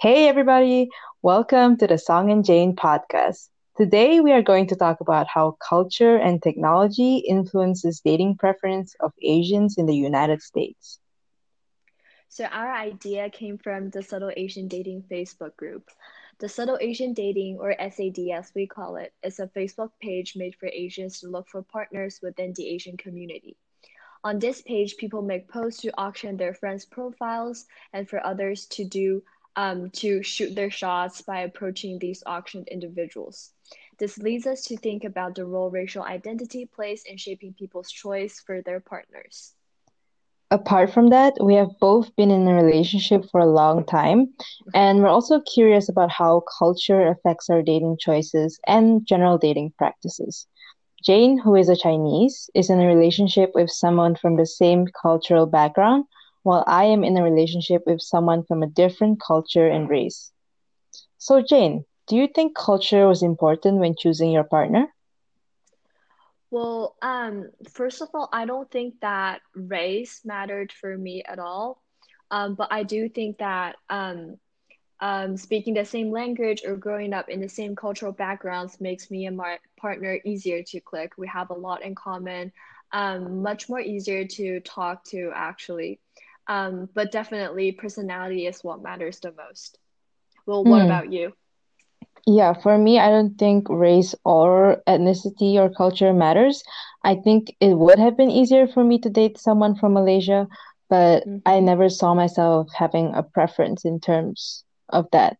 Hey, everybody. Welcome to the Song and Jane podcast. Today, we are going to talk about how culture and technology influences dating preference of Asians in the United States. So, our idea came from the Subtle Asian Dating Facebook group. The Subtle Asian Dating, or SAD as we call it, is a Facebook page made for Asians to look for partners within the Asian community. On this page, people make posts to auction their friends' profiles and for others to do um, to shoot their shots by approaching these auctioned individuals. This leads us to think about the role racial identity plays in shaping people's choice for their partners. Apart from that, we have both been in a relationship for a long time, and we're also curious about how culture affects our dating choices and general dating practices. Jane, who is a Chinese, is in a relationship with someone from the same cultural background while I am in a relationship with someone from a different culture and race. So, Jane, do you think culture was important when choosing your partner? Well, um, first of all, I don't think that race mattered for me at all. Um, but I do think that um, um, speaking the same language or growing up in the same cultural backgrounds makes me and my partner easier to click. We have a lot in common, um, much more easier to talk to actually. Um, but definitely personality is what matters the most. Well, what Hmm. about you? Yeah, for me, I don't think race or ethnicity or culture matters. I think it would have been easier for me to date someone from Malaysia, but I Mm-hmm. never saw myself having a preference in terms of that.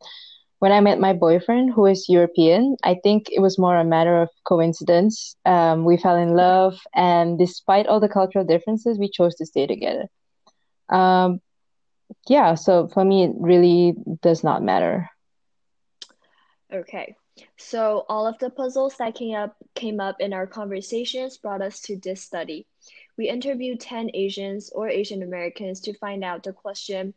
When I met my boyfriend, who is European, I think it was more a matter of coincidence. Um, we fell in love, and despite all the cultural differences, we chose to stay together. Um, yeah, so for me, it really does not matter. Okay. So all of the puzzles that came up came up in our conversations brought us to this study. We interviewed 10 Asians or Asian Americans to find out the question,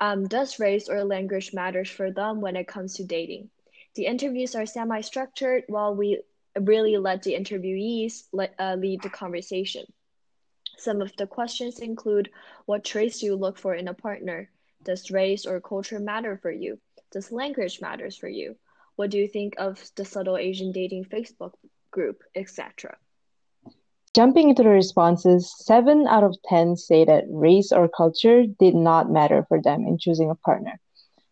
um, does race or language matters for them when it comes to dating? The interviews are semi-structured while we really let the interviewees let, uh, lead the conversation. Some of the questions include what traits do you look for in a partner? Does race or culture matter for you? Does language matters for you? What do you think of the subtle Asian dating Facebook group, etc.? Jumping into the responses, seven out of 10 say that race or culture did not matter for them in choosing a partner.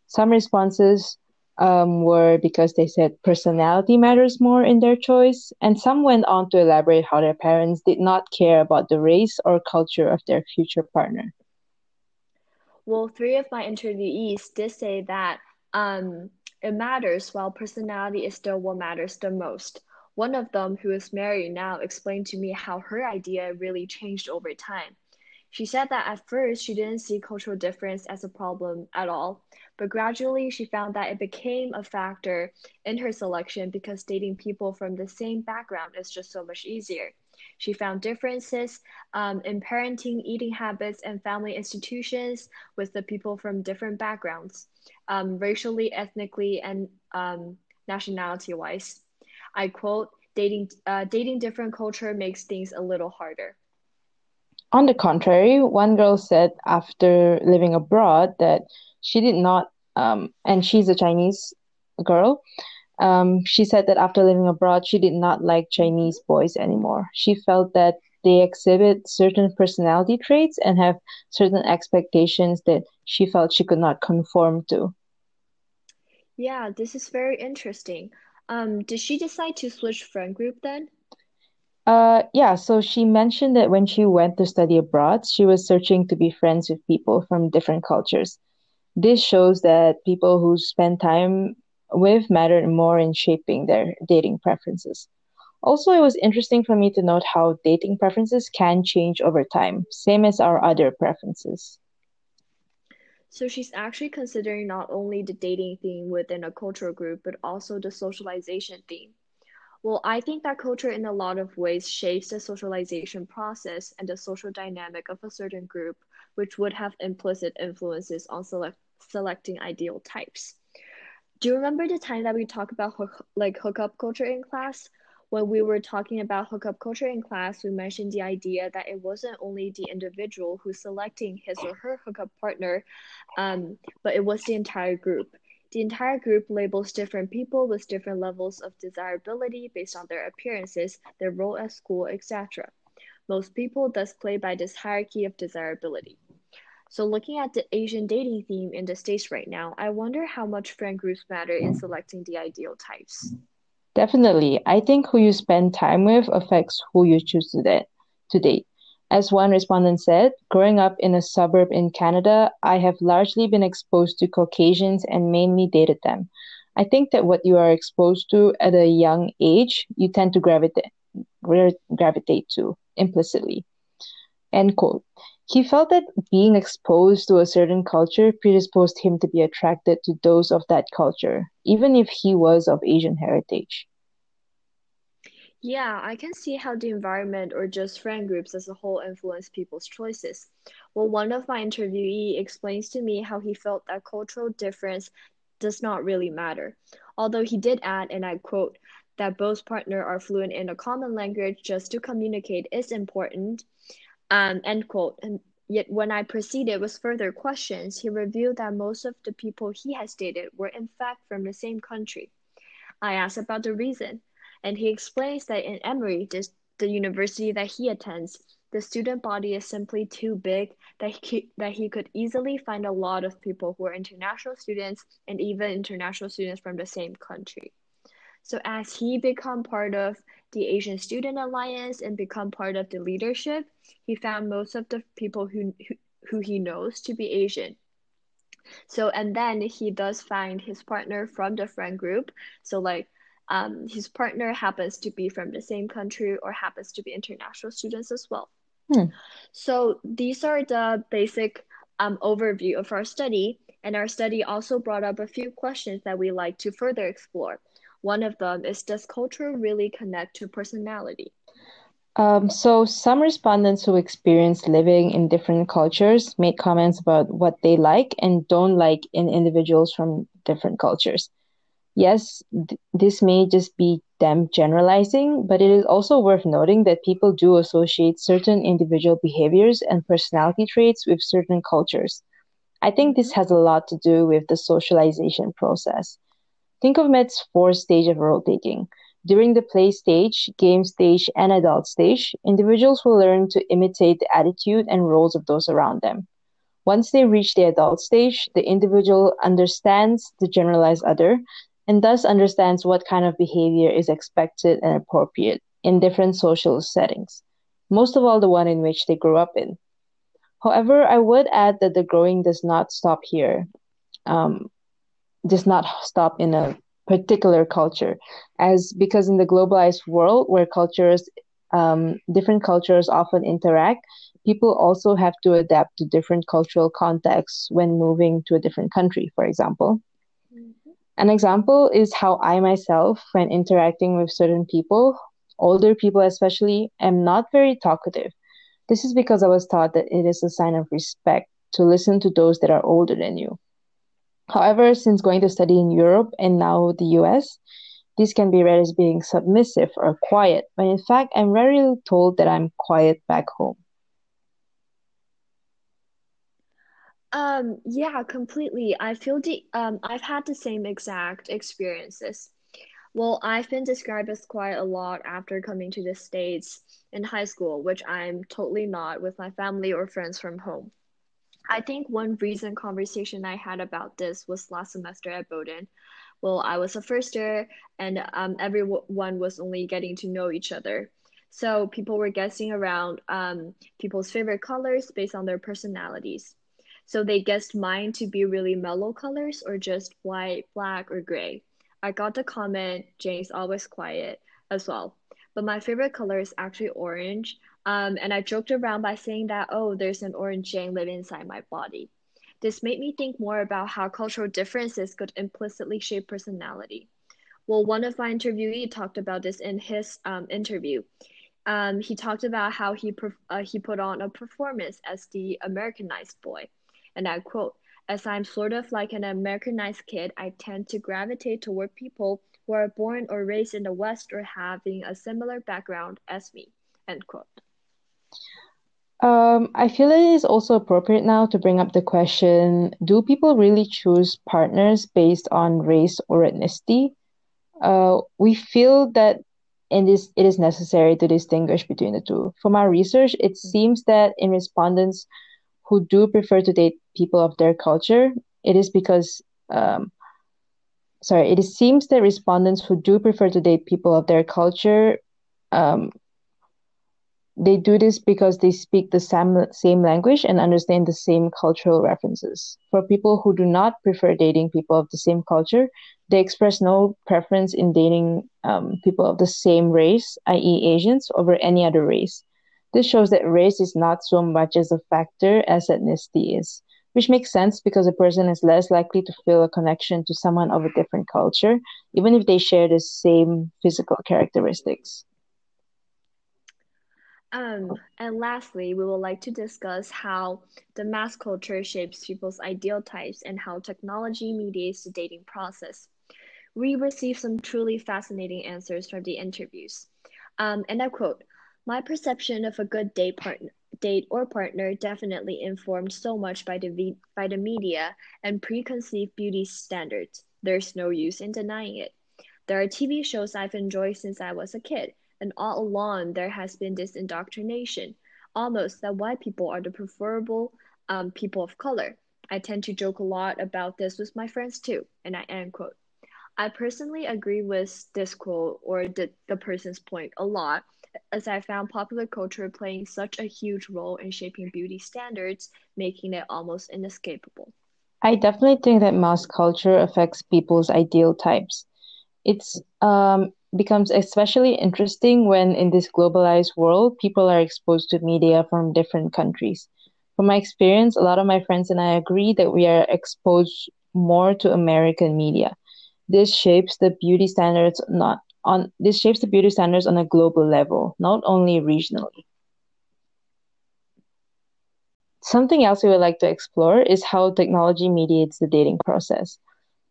Some responses um, were because they said personality matters more in their choice, and some went on to elaborate how their parents did not care about the race or culture of their future partner. Well, three of my interviewees did say that um, it matters, while personality is still what matters the most. One of them, who is married now, explained to me how her idea really changed over time. She said that at first she didn't see cultural difference as a problem at all, but gradually she found that it became a factor in her selection because dating people from the same background is just so much easier. She found differences um, in parenting, eating habits, and family institutions with the people from different backgrounds, um, racially, ethnically, and um, nationality wise. I quote, dating, uh, dating different culture makes things a little harder. On the contrary, one girl said after living abroad that she did not, um, and she's a Chinese girl, um, she said that after living abroad, she did not like. Chinese boys anymore. She felt that they exhibit certain personality traits and have certain expectations that she felt she could not conform to. Yeah, this is very interesting. Um, did she decide to switch friend group then? Uh, yeah, so she mentioned that when she went to study abroad, she was searching to be friends with people from different cultures. This shows that people who spend time with matter more in shaping their dating preferences. Also, it was interesting for me to note how dating preferences can change over time, same as our other preferences. So she's actually considering not only the dating theme within a cultural group, but also the socialization theme. Well, I think that culture in a lot of ways shapes the socialization process and the social dynamic of a certain group, which would have implicit influences on select selecting ideal types. Do you remember the time that we talked about like hookup culture in class? When we were talking about hookup culture in class, we mentioned the idea that it wasn't only the individual who's selecting his or her hookup partner, um, but it was the entire group. The entire group labels different people with different levels of desirability based on their appearances, their role at school, etc. Most people thus play by this hierarchy of desirability. So, looking at the Asian dating theme in the States right now, I wonder how much friend groups matter in selecting the ideal types. Definitely. I think who you spend time with affects who you choose to date. As one respondent said, growing up in a suburb in Canada, I have largely been exposed to Caucasians and mainly dated them. I think that what you are exposed to at a young age, you tend to gravitate gravitate to implicitly. End quote. He felt that being exposed to a certain culture predisposed him to be attracted to those of that culture, even if he was of Asian heritage. Yeah, I can see how the environment or just friend groups as a whole influence people's choices. Well, one of my interviewee explains to me how he felt that cultural difference does not really matter. Although he did add, and I quote, that both partner are fluent in a common language just to communicate is important. Um, end quote. And yet, when I proceeded with further questions, he revealed that most of the people he has dated were in fact from the same country. I asked about the reason, and he explains that in Emory, this, the university that he attends, the student body is simply too big that he, that he could easily find a lot of people who are international students and even international students from the same country. So as he become part of the Asian Student Alliance and become part of the leadership, he found most of the people who, who, who he knows to be Asian. So and then he does find his partner from the friend group. So like um, his partner happens to be from the same country or happens to be international students as well. Hmm. So these are the basic um, overview of our study. And our study also brought up a few questions that we like to further explore. One of them is Does culture really connect to personality? Um, so, some respondents who experienced living in different cultures made comments about what they like and don't like in individuals from different cultures. Yes, th- this may just be them generalizing, but it is also worth noting that people do associate certain individual behaviors and personality traits with certain cultures. I think this mm-hmm. has a lot to do with the socialization process. Think of Mead's four stage of role taking. During the play stage, game stage, and adult stage, individuals will learn to imitate the attitude and roles of those around them. Once they reach the adult stage, the individual understands the generalized other and thus understands what kind of behavior is expected and appropriate in different social settings, most of all the one in which they grew up in. However, I would add that the growing does not stop here. Um, does not stop in a particular culture as because in the globalized world where cultures um, different cultures often interact people also have to adapt to different cultural contexts when moving to a different country for example. An example is how i myself when interacting with certain people older people especially am not very talkative this is because i was taught that it is a sign of respect to listen to those that are older than you However, since going to study in Europe and now the US, this can be read as being submissive or quiet, when in fact I'm rarely told that I'm quiet back home. Um, yeah, completely. I feel the um I've had the same exact experiences. Well, I've been described as quiet a lot after coming to the States in high school, which I'm totally not with my family or friends from home. I think one recent conversation I had about this was last semester at Bowdoin. Well, I was a first year, and um, everyone was only getting to know each other. So people were guessing around um, people's favorite colors based on their personalities. So they guessed mine to be really mellow colors or just white, black, or gray. I got the comment, Jane's always quiet as well. But my favorite color is actually orange. Um, and I joked around by saying that, oh, there's an orange Jane living inside my body. This made me think more about how cultural differences could implicitly shape personality. Well, one of my interviewees talked about this in his um, interview. Um, he talked about how he uh, he put on a performance as the Americanized boy, and I quote: "As I'm sort of like an Americanized kid, I tend to gravitate toward people who are born or raised in the West or having a similar background as me." End quote. Um, I feel it is also appropriate now to bring up the question, do people really choose partners based on race or ethnicity? Uh, we feel that in this it is necessary to distinguish between the two. From our research, it seems that in respondents who do prefer to date people of their culture, it is because um, sorry, it seems that respondents who do prefer to date people of their culture um, they do this because they speak the same, same language and understand the same cultural references. For people who do not prefer dating people of the same culture, they express no preference in dating um, people of the same race, i.e., Asians, over any other race. This shows that race is not so much as a factor as ethnicity is, which makes sense because a person is less likely to feel a connection to someone of a different culture, even if they share the same physical characteristics. Um, and lastly, we would like to discuss how the mass culture shapes people's ideal types and how technology mediates the dating process. We received some truly fascinating answers from the interviews. Um, and I quote, my perception of a good date partner date or partner definitely informed so much by the by the media and preconceived beauty standards. There's no use in denying it. There are TV shows I've enjoyed since I was a kid, and all along there has been this indoctrination, almost that white people are the preferable um, people of color. I tend to joke a lot about this with my friends too, and I end quote. I personally agree with this quote or the, the person's point a lot, as I found popular culture playing such a huge role in shaping beauty standards, making it almost inescapable. I definitely think that mass culture affects people's ideal types. It's um, becomes especially interesting when in this globalized world, people are exposed to media from different countries. From my experience, a lot of my friends and I agree that we are exposed more to American media. This shapes the beauty standards not on this shapes the beauty standards on a global level, not only regionally. Something else we would like to explore is how technology mediates the dating process.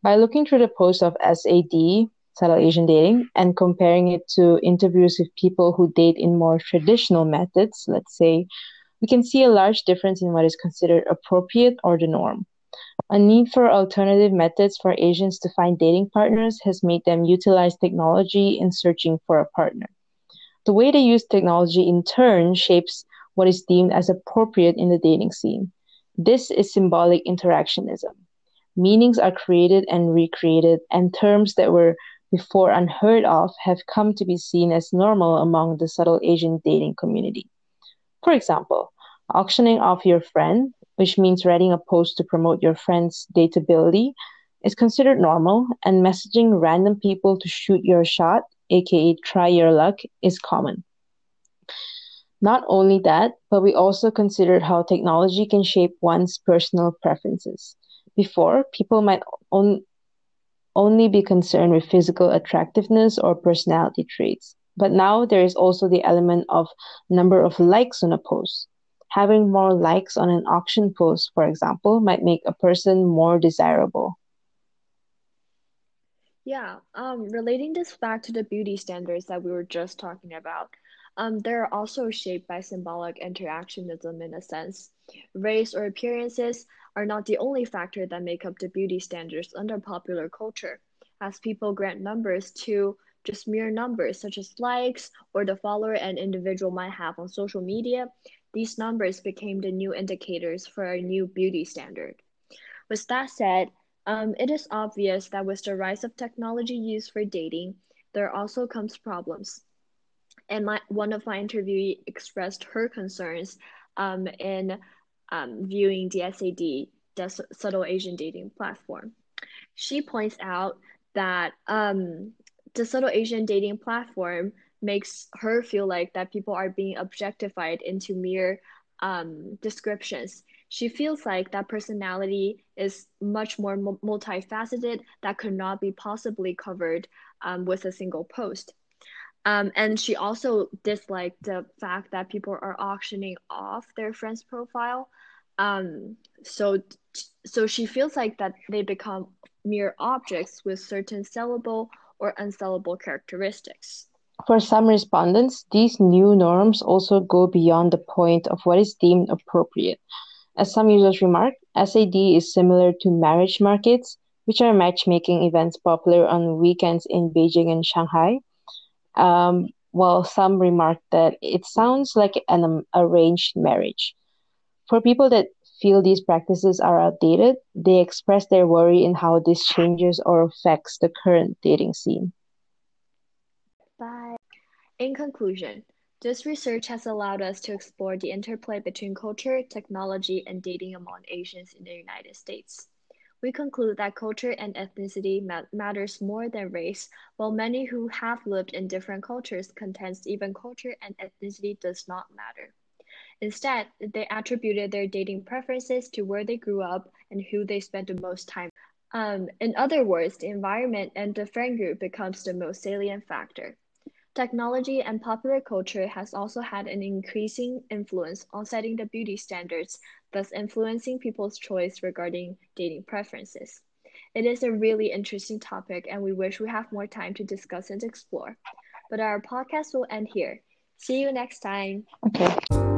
By looking through the posts of SAD, subtle Asian dating and comparing it to interviews with people who date in more traditional methods, let's say, we can see a large difference in what is considered appropriate or the norm. A need for alternative methods for Asians to find dating partners has made them utilize technology in searching for a partner. The way they use technology in turn shapes what is deemed as appropriate in the dating scene. This is symbolic interactionism. Meanings are created and recreated, and terms that were before unheard of have come to be seen as normal among the subtle Asian dating community. For example, auctioning off your friend, which means writing a post to promote your friend's dateability, is considered normal, and messaging random people to shoot your shot, aka try your luck, is common. Not only that, but we also considered how technology can shape one's personal preferences. Before, people might on, only be concerned with physical attractiveness or personality traits. But now there is also the element of number of likes on a post. Having more likes on an auction post, for example, might make a person more desirable. Yeah, um, relating this back to the beauty standards that we were just talking about, um, they're also shaped by symbolic interactionism in a sense. Race or appearances are not the only factor that make up the beauty standards under popular culture, as people grant numbers to just mere numbers such as likes or the follower an individual might have on social media, these numbers became the new indicators for a new beauty standard. With that said, um, it is obvious that with the rise of technology used for dating, there also comes problems and my one of my interviewee expressed her concerns um, in um, viewing the SAD, the subtle Asian dating platform. She points out that um, the subtle Asian dating platform makes her feel like that people are being objectified into mere um, descriptions. She feels like that personality is much more multifaceted that could not be possibly covered um, with a single post. Um, and she also disliked the fact that people are auctioning off their friend's profile. Um, so, so she feels like that they become mere objects with certain sellable or unsellable characteristics. For some respondents, these new norms also go beyond the point of what is deemed appropriate. As some users remark, SAD is similar to marriage markets, which are matchmaking events popular on weekends in Beijing and Shanghai. Um, while some remark that it sounds like an um, arranged marriage. For people that feel these practices are outdated, they express their worry in how this changes or affects the current dating scene. In conclusion, this research has allowed us to explore the interplay between culture, technology, and dating among Asians in the United States. We conclude that culture and ethnicity ma- matters more than race, while many who have lived in different cultures contends even culture and ethnicity does not matter. Instead, they attributed their dating preferences to where they grew up and who they spent the most time. Um, in other words, the environment and the friend group becomes the most salient factor. Technology and popular culture has also had an increasing influence on setting the beauty standards, thus influencing people's choice regarding dating preferences. It is a really interesting topic, and we wish we have more time to discuss and explore. But our podcast will end here. See you next time. Okay.